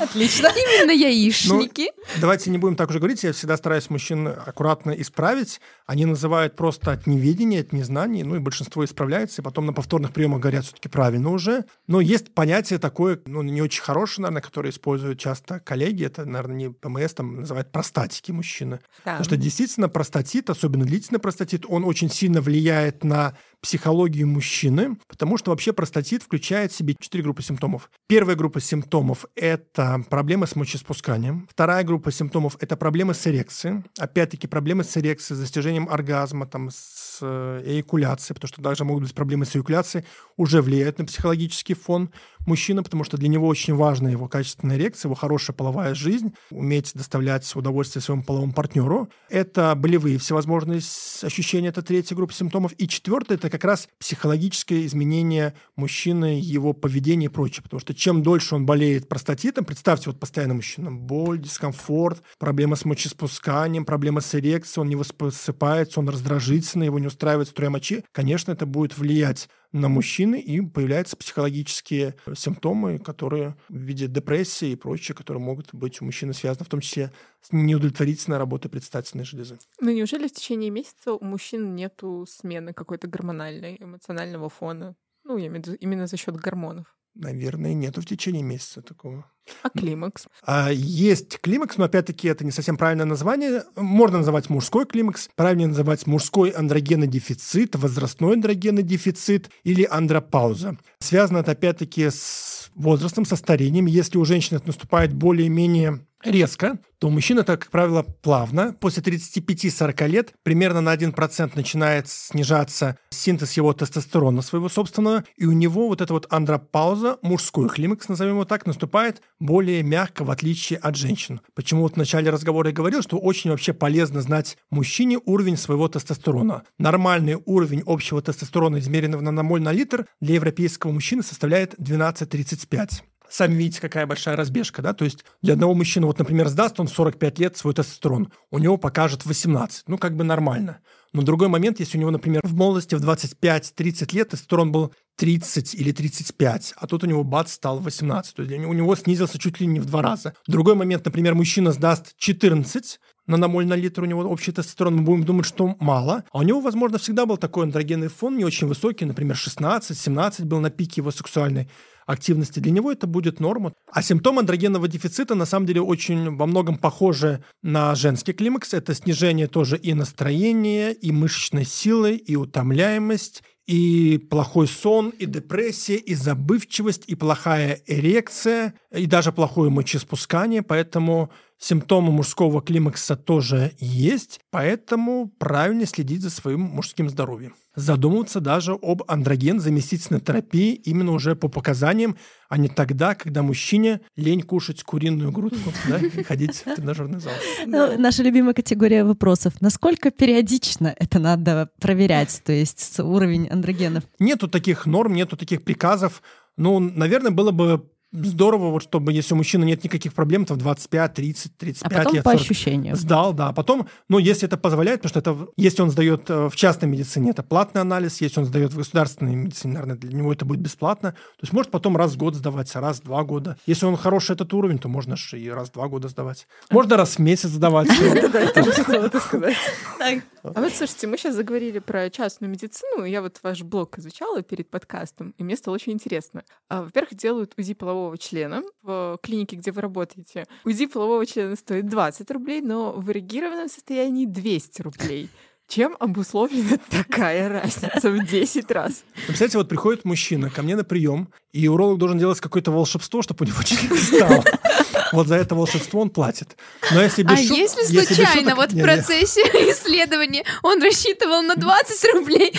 Отлично. Именно яичники. Ну, давайте не будем так уже говорить. Я всегда стараюсь мужчин аккуратно исправить. Они называют просто от неведения, от незнания. Ну и большинство исправляется. И потом на повторных приемах говорят все-таки правильно уже. Но есть понятие такое, ну не очень хорошее, наверное, которое используют часто коллеги. Это, наверное, не ПМС, там называют простатики мужчины. Да. Потому что действительно простатит, особенно длительный простатит, он очень сильно влияет на психологию мужчины, потому что вообще простатит включает в себе четыре группы симптомов. Первая группа симптомов – это проблемы с мочеспусканием. Вторая группа симптомов – это проблемы с эрекцией. Опять-таки проблемы с эрекцией, с достижением оргазма, там, с э, эякуляцией, потому что даже могут быть проблемы с эякуляцией, уже влияют на психологический фон мужчины, потому что для него очень важна его качественная эрекция, его хорошая половая жизнь, уметь доставлять удовольствие своему половому партнеру. Это болевые всевозможные ощущения, это третья группа симптомов. И четвертое – это как раз психологическое изменение мужчины, его поведения и прочее. Потому что чем дольше он болеет простатитом, представьте, вот постоянно мужчина, боль, дискомфорт, проблема с мочеспусканием, проблема с эрекцией, он не высыпается, он раздражительный, его не устраивает струя мочи, конечно, это будет влиять на мужчины, и появляются психологические симптомы, которые в виде депрессии и прочее, которые могут быть у мужчины связаны, в том числе с неудовлетворительной работой предстательной железы. Ну неужели в течение месяца у мужчин нету смены какой-то гормональной, эмоционального фона? Ну, я имею в виду именно за счет гормонов. Наверное, нету в течение месяца такого. А климакс? А, есть климакс, но опять-таки это не совсем правильное название. Можно называть мужской климакс, правильнее называть мужской андрогенный дефицит, возрастной андрогенный дефицит или андропауза. Связано это опять-таки с возрастом, со старением. Если у женщины это наступает более-менее резко, то у мужчин это, как правило, плавно. После 35-40 лет примерно на 1% начинает снижаться синтез его тестостерона своего собственного, и у него вот эта вот андропауза, мужской климакс, назовем его так, наступает более мягко, в отличие от женщин. Почему вот в начале разговора я говорил, что очень вообще полезно знать мужчине уровень своего тестостерона. Нормальный уровень общего тестостерона, измеренного на моль на литр, для европейского мужчины составляет 12,35 сами видите, какая большая разбежка, да, то есть для одного мужчины, вот, например, сдаст он в 45 лет свой тестостерон, у него покажет 18, ну, как бы нормально. Но другой момент, если у него, например, в молодости в 25-30 лет тестостерон был 30 или 35, а тут у него бац стал 18, то есть у него снизился чуть ли не в два раза. Другой момент, например, мужчина сдаст 14, наномоль на литр у него общий тестостерон, мы будем думать, что мало. А у него, возможно, всегда был такой андрогенный фон, не очень высокий, например, 16-17 был на пике его сексуальной активности, для него это будет норма. А симптом андрогенного дефицита на самом деле очень во многом похожи на женский климакс. Это снижение тоже и настроения, и мышечной силы, и утомляемость, и плохой сон, и депрессия, и забывчивость, и плохая эрекция, и даже плохое мочеспускание. Поэтому симптомы мужского климакса тоже есть, поэтому правильно следить за своим мужским здоровьем. Задумываться даже об андроген-заместительной терапии именно уже по показаниям, а не тогда, когда мужчине лень кушать куриную грудку да, и ходить в тренажерный зал. Ну, наша любимая категория вопросов. Насколько периодично это надо проверять, то есть уровень андрогенов? Нету таких норм, нету таких приказов. Ну, наверное, было бы здорово, вот чтобы, если у мужчины нет никаких проблем, то в 25, 30, 35 а потом лет. по ощущениям. Сдал, да. Потом, ну, если это позволяет, потому что это, если он сдает э, в частной медицине, это платный анализ, если он сдает в государственной медицине, наверное, для него это будет бесплатно. То есть может потом раз в год сдавать, раз в два года. Если он хороший этот уровень, то можно же и раз в два года сдавать. Можно раз в месяц сдавать. Да, я тоже хотела это сказать. А вот, слушайте, мы сейчас заговорили про частную медицину. Я вот ваш блог изучала перед подкастом, и мне стало очень интересно. А, во-первых, делают УЗИ полового члена в клинике, где вы работаете. УЗИ полового члена стоит 20 рублей, но в эрегированном состоянии 200 рублей. Чем обусловлена такая разница в 10 раз? Представляете, вот приходит мужчина ко мне на прием, и уролог должен делать какое-то волшебство, чтобы у него член стал. Вот за это волшебство он платит. Но если без А шут- если без случайно шуток- вот в Не, не. процессе исследования он рассчитывал на 20 рублей,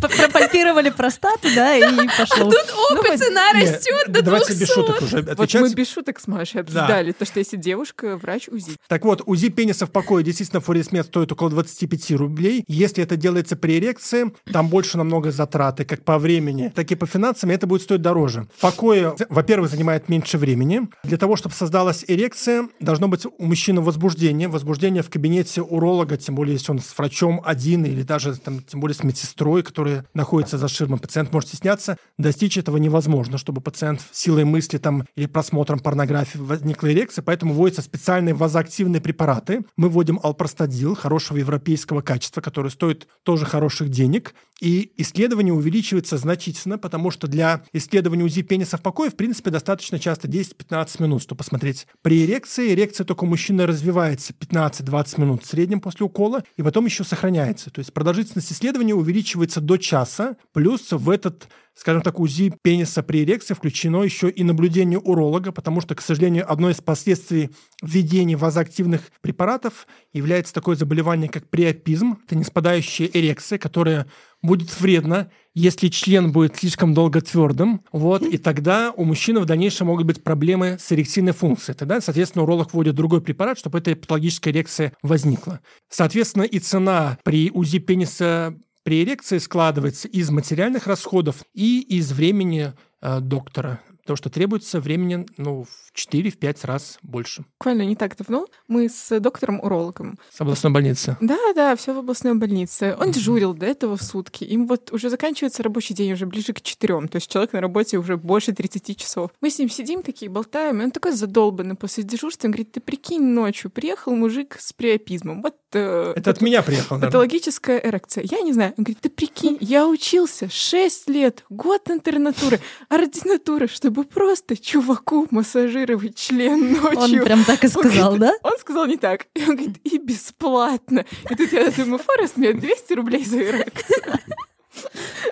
П- Пропальпировали простату, да, и пошло. опыт цена Не, растет до Давайте без 200. шуток уже Вот мы отвечать. без шуток с Машей обсуждали, то, что если девушка, врач УЗИ. Так вот, УЗИ пениса в покое действительно фурисмет стоит около 25 рублей. Если это делается при эрекции, там больше намного затраты, как по времени, так и по финансам, и это будет стоить дороже. В покое, во-первых, занимает меньше времени. Для того, чтобы создалась эрекция, должно быть у мужчины возбуждение. Возбуждение в кабинете уролога, тем более, если он с врачом один или даже, там, тем более, с медсестрой, которая находится за ширмой. Пациент может стесняться. Достичь этого невозможно, чтобы пациент силой мысли там, или просмотром порнографии возникла эрекция, поэтому вводятся специальные вазоактивные препараты. Мы вводим алпростадил хорошего европейского качества, который стоит тоже хороших денег. И исследование увеличивается значительно, потому что для исследования УЗИ пениса в покое, в принципе, достаточно часто 10-15 минут, чтобы посмотреть. При эрекции эрекция только у мужчины развивается 15-20 минут в среднем после укола, и потом еще сохраняется. То есть продолжительность исследования увеличивается до часа, плюс в этот скажем так, УЗИ пениса при эрекции включено еще и наблюдение уролога, потому что, к сожалению, одно из последствий введения вазоактивных препаратов является такое заболевание, как приопизм. Это неспадающая эрекция, которая будет вредна, если член будет слишком долго твердым, вот, и тогда у мужчины в дальнейшем могут быть проблемы с эрекционной функцией. Тогда, соответственно, уролог вводит другой препарат, чтобы эта патологическая эрекция возникла. Соответственно, и цена при УЗИ пениса при эрекции складывается из материальных расходов и из времени э, доктора. То, что требуется времени ну, в 4-5 раз больше. Буквально не так давно мы с доктором-урологом С областной больницы. Да, да, все в областной больнице. Он дежурил до этого в сутки. Им вот уже заканчивается рабочий день уже ближе к четырем. То есть человек на работе уже больше 30 часов. Мы с ним сидим такие, болтаем, и он такой задолбанный после дежурства. Он говорит, ты прикинь, ночью приехал мужик с приопизмом. Вот э, Это от меня приехал, наверное. Патологическая эрекция. Я не знаю. Он говорит, ты прикинь, я учился 6 лет, год интернатуры, ординатуры, чтобы просто чуваку массажировать член ночью. Он прям так и Он сказал, говорит- да? Он сказал не так. И он говорит, и бесплатно. И тут я думаю, Форест мне 200 рублей за эрекцию.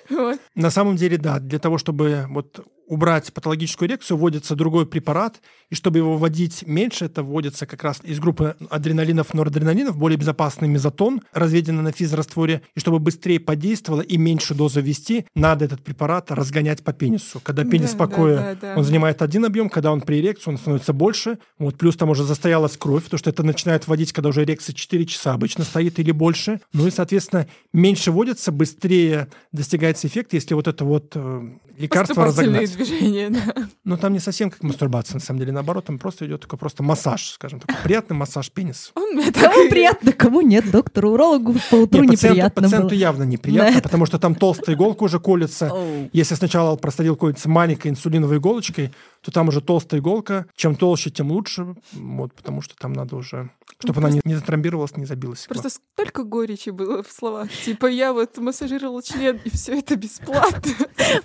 Вот. На самом деле, да, для того, чтобы вот убрать патологическую эрекцию, вводится другой препарат, и чтобы его вводить меньше, это вводится как раз из группы адреналинов, норадреналинов, более безопасный мезотон, разведенный на физрастворе, и чтобы быстрее подействовало и меньше дозы ввести, надо этот препарат разгонять по пенису. Когда пенис Да, покоя, да, да, да. он занимает один объем, когда он при эрекции, он становится больше, вот, плюс там уже застоялась кровь, потому что это начинает вводить, когда уже эрекция 4 часа обычно стоит или больше, ну и, соответственно, меньше вводится, быстрее достигается эффект, если вот это вот э, лекарство разогнать. Движения, да. Но там не совсем как мастурбация, на самом деле, наоборот, там просто идет такой просто массаж, скажем, такой приятный массаж пениса. Он мне так Кому и- приятно, кому нет. Доктору урологу по утру Не, пациенту, неприятно пациенту было. явно неприятно, Да. потому что там толстая иголка уже колется. Оу. Если сначала простадил колется маленькой инсулиновой иголочкой, то там уже толстая иголка. Чем толще, тем лучше, вот, потому что там надо уже, чтобы она не, не затрамбировалась, не забилась. стекло. Просто столько горечи было в словах. Типа, я вот массажировал член, и все это бесплатно.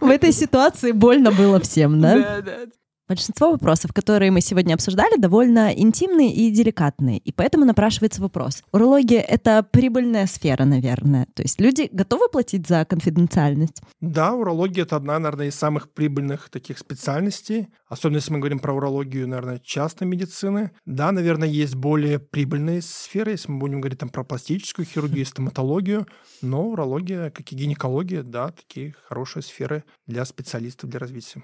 В этой ситуации больно было всем, да? Да, да. Большинство вопросов, которые мы сегодня обсуждали, довольно интимные и деликатные, и поэтому напрашивается вопрос. Урология — это прибыльная сфера, наверное. То есть люди готовы платить за конфиденциальность? Да, урология — это одна, наверное, из самых прибыльных таких специальностей. Особенно если мы говорим про урологию, наверное, частной медицины. Да, наверное, есть более прибыльные сферы, если мы будем говорить там про пластическую хирургию, стоматологию. Но урология, как и гинекология, да, такие хорошие сферы для специалистов, для развития.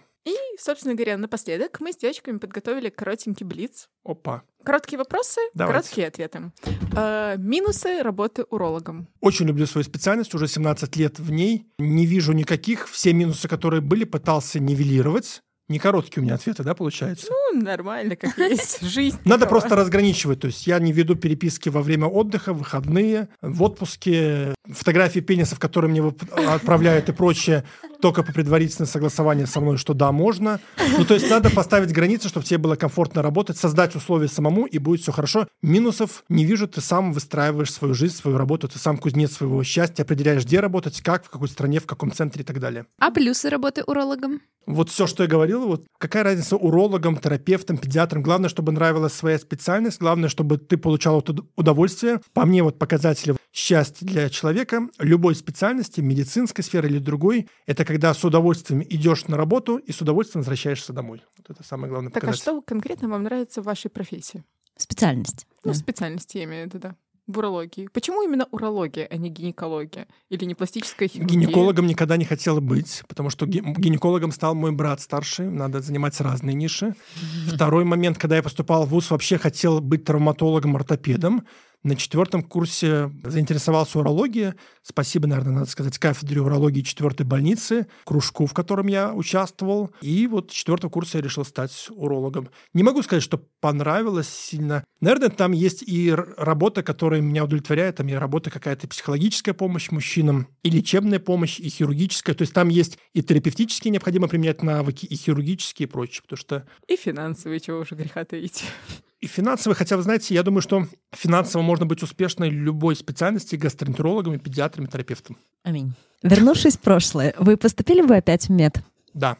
Собственно говоря, напоследок мы с девочками подготовили коротенький блиц. Опа. Короткие вопросы, Давайте. короткие ответы. Э, минусы работы урологом. Очень люблю свою специальность, уже 17 лет в ней. Не вижу никаких. Все минусы, которые были, пытался нивелировать. Не короткие у меня ответы, да, получается? Ну, нормально, как есть. Жизнь. Надо такова. просто разграничивать. То есть я не веду переписки во время отдыха, в выходные, в отпуске, фотографии пенисов, которые мне вып- отправляют и прочее, только по предварительному согласованию со мной, что да, можно. Ну, то есть надо поставить границы, чтобы тебе было комфортно работать, создать условия самому, и будет все хорошо. Минусов не вижу, ты сам выстраиваешь свою жизнь, свою работу, ты сам кузнец своего счастья, определяешь, где работать, как, в какой стране, в каком центре и так далее. А плюсы работы урологом? Вот все, что я говорил, вот какая разница урологам, терапевтам, педиатрам. Главное, чтобы нравилась своя специальность, главное, чтобы ты получал удовольствие. По мне, вот показатели счастья для человека любой специальности, медицинской сферы или другой, это когда с удовольствием идешь на работу и с удовольствием возвращаешься домой. Вот это самый главный Так, а показатель. что конкретно вам нравится в вашей профессии? Специальность. Ну, Да. специальности я имею в виду, да. В урологии. Почему именно урология, а не гинекология? Или не пластическая хирургия? Гинекологом никогда не хотела быть, потому что ги- гинекологом стал мой брат старший, надо занимать разные ниши. Второй момент, когда я поступал в ВУЗ, вообще хотел быть травматологом-ортопедом. На четвертом курсе заинтересовался урологией. Спасибо, наверное, надо сказать, кафедре урологии четвертой больницы, кружку, в котором я участвовал. И вот с четвертого курса я решил стать урологом. Не могу сказать, что понравилось сильно. Наверное, там есть и работа, которая меня удовлетворяет. Там и работа какая-то психологическая помощь мужчинам, и лечебная помощь, и хирургическая. То есть там есть и терапевтические необходимо применять навыки, и хирургические и прочее. Потому что И финансовые, чего уже греха таить. И финансовые, хотя, вы знаете, я думаю, что финансово можно быть успешной любой специальности, гастроэнтерологом, и педиатром, и терапевтом. Аминь. Вернувшись в прошлое, вы поступили бы опять в мед? Да.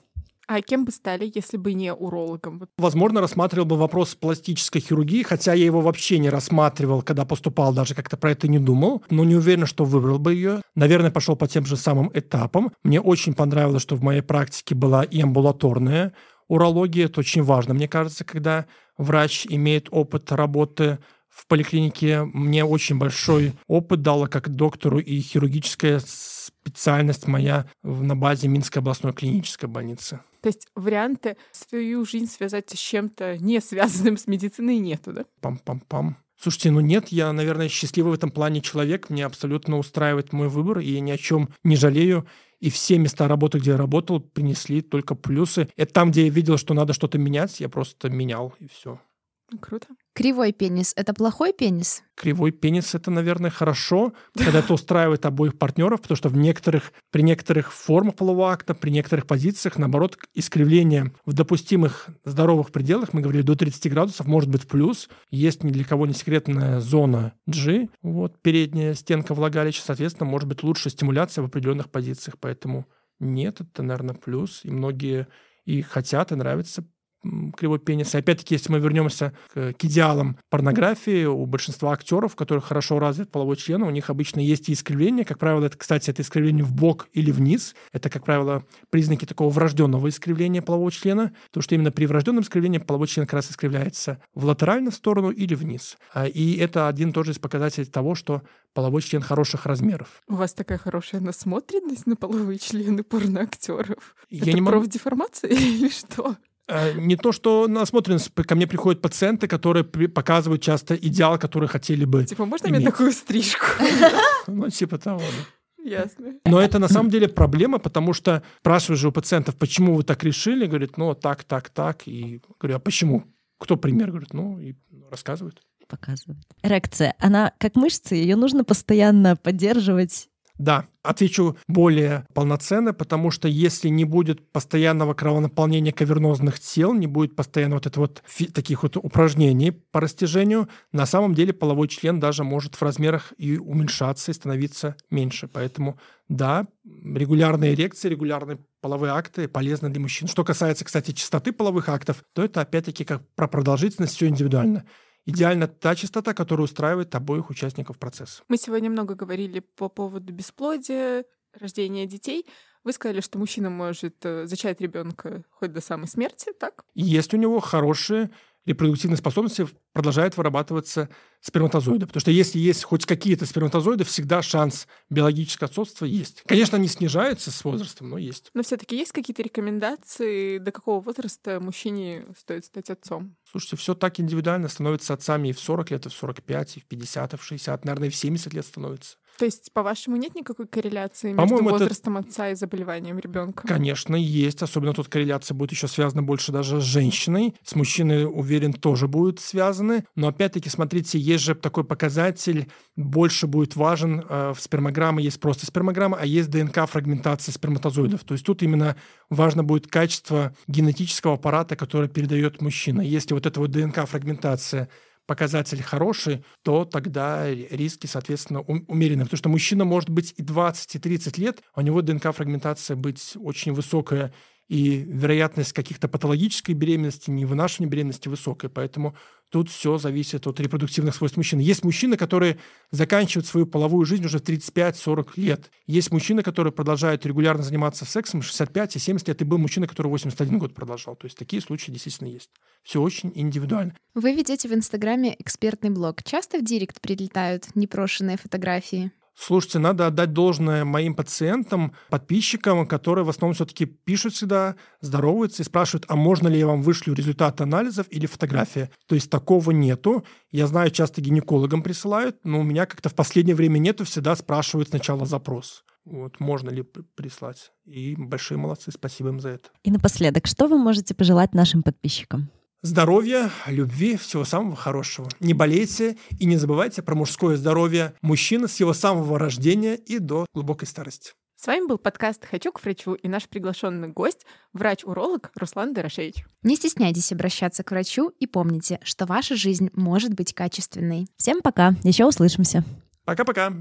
А кем бы стали, если бы не урологом? Возможно, рассматривал бы вопрос пластической хирургии, хотя я его вообще не рассматривал, когда поступал, даже как-то про это не думал, но не уверен, что выбрал бы ее. Наверное, пошел по тем же самым этапам. Мне очень понравилось, что в моей практике была и амбулаторная урология. Это очень важно, мне кажется, когда врач имеет опыт работы в поликлинике. Мне очень большой опыт дала как доктору и хирургическая специальность моя на базе Минской областной клинической больницы. То есть варианты свою жизнь связать с чем-то не связанным с медициной нету, да? Пам-пам-пам. Слушайте, ну нет, я, наверное, счастливый в этом плане человек. Мне абсолютно устраивает мой выбор, и я ни о чем не жалею. И все места работы, где я работал, принесли только плюсы. Это там, где я видел, что надо что-то менять, я просто менял, и все. Круто. Кривой пенис — это плохой пенис? Кривой пенис это, наверное, хорошо, когда это устраивает обоих партнеров, потому что в некоторых, при некоторых формах полового акта, при некоторых позициях, наоборот, искривление в допустимых здоровых пределах, мы говорили, до 30 градусов, может быть плюс. Есть ни для кого не секретная зона G, вот передняя стенка влагалища, соответственно, может быть лучше стимуляция в определенных позициях, поэтому нет, это, наверное, плюс. И многие и хотят, и нравится кривой пенис. И опять-таки, если мы вернемся к, к идеалам порнографии, у большинства актеров, у которых хорошо развит половой член, у них обычно есть и искривление. Как правило, это, кстати, это искривление в бок или вниз. Это, как правило, признаки такого врожденного искривления полового члена. Потому что именно при врожденном искривлении половой член как раз искривляется в латеральную сторону или вниз. А, И это один тоже из показателей того, что половой член хороших размеров. У вас такая хорошая насмотренность на половые члены порноактеров. Я Это не могу- профдеформация или что? Э, Не то, что насмотренность. Ко мне приходят пациенты, которые показывают часто идеал, который хотели бы. Типа, можно мне Иметь. такую стрижку? Ну, типа того. Ясно. Но это на самом деле проблема, потому что спрашиваешь же у пациентов, почему вы так решили, говорит, ну, так, так, так. И говорю, а почему? Кто пример? Говорит, ну, и рассказывают. Показывает. Эрекция. Она как мышца, ее нужно постоянно поддерживать. Да, отвечу более полноценно, потому что если не будет постоянного кровонаполнения кавернозных тел, не будет постоянно вот это вот таких вот упражнений по растяжению, на самом деле половой член даже может в размерах и уменьшаться, и становиться меньше. Поэтому да, регулярные эрекции, регулярные половые акты полезны для мужчин. Что касается, кстати, частоты половых актов, то это опять-таки как про продолжительность все индивидуально. Идеально та частота, которая устраивает обоих участников процесса. Мы сегодня много говорили по поводу бесплодия, рождения детей. Вы сказали, что мужчина может э, зачать ребенка хоть до самой смерти, так? Есть у него хорошие репродуктивной способности продолжает вырабатываться сперматозоиды. Потому что если есть хоть какие-то сперматозоиды, всегда шанс биологического отцовства есть. Конечно, они снижаются с возрастом, но есть. Но все-таки есть какие-то рекомендации, до какого возраста мужчине стоит стать отцом? Слушайте, все так индивидуально становятся отцами и в 40 лет, и в 45, и в 50, и в 60, наверное, и в 70 лет становится. То есть, по-вашему, нет никакой корреляции между возрастом это... отца и заболеванием ребенка? Конечно, есть. Особенно тут корреляция будет еще связана больше даже с женщиной. С мужчиной, уверен, тоже будет связаны. Но опять-таки, смотрите, есть же такой показатель, больше будет важен э, в спермограмме. Есть просто спермограмма, а есть ДНК-фрагментация сперматозоидов. То есть тут именно важно будет качество генетического аппарата, который передает мужчина. Если вот эта вот ДНК-фрагментация показатель хороший, то тогда риски, соответственно, умеренные. Потому что мужчина может быть и 20, и 30 лет, а у него ДНК-фрагментация быть очень высокая, и вероятность каких-то патологической беременности, невынашивания беременности высокая. Поэтому тут все зависит от репродуктивных свойств мужчины. Есть мужчины, которые заканчивают свою половую жизнь уже в 35-40 лет. Есть мужчины, которые продолжают регулярно заниматься сексом 65 и 70 лет. И был мужчина, который 81 год продолжал. То есть такие случаи действительно есть. Все очень индивидуально. Вы ведете в Инстаграме экспертный блог. Часто в директ прилетают непрошенные фотографии? Слушайте, надо отдать должное моим пациентам, подписчикам, которые в основном все-таки пишут всегда, здороваются и спрашивают, а можно ли я вам вышлю результаты анализов или фотографии. То есть такого нету. Я знаю, часто гинекологам присылают, но у меня как-то в последнее время нету, всегда спрашивают сначала запрос. Вот, можно ли прислать. И большие молодцы, спасибо им за это. И напоследок, что вы можете пожелать нашим подписчикам? Здоровья, любви, всего самого хорошего. Не болейте и не забывайте про мужское здоровье мужчины с его самого рождения и до глубокой старости. С вами был подкаст «Хочу к врачу» и наш приглашенный гость, врач-уролог Руслан Дорошевич. Не стесняйтесь обращаться к врачу и помните, что ваша жизнь может быть качественной. Всем пока, еще услышимся. Пока-пока.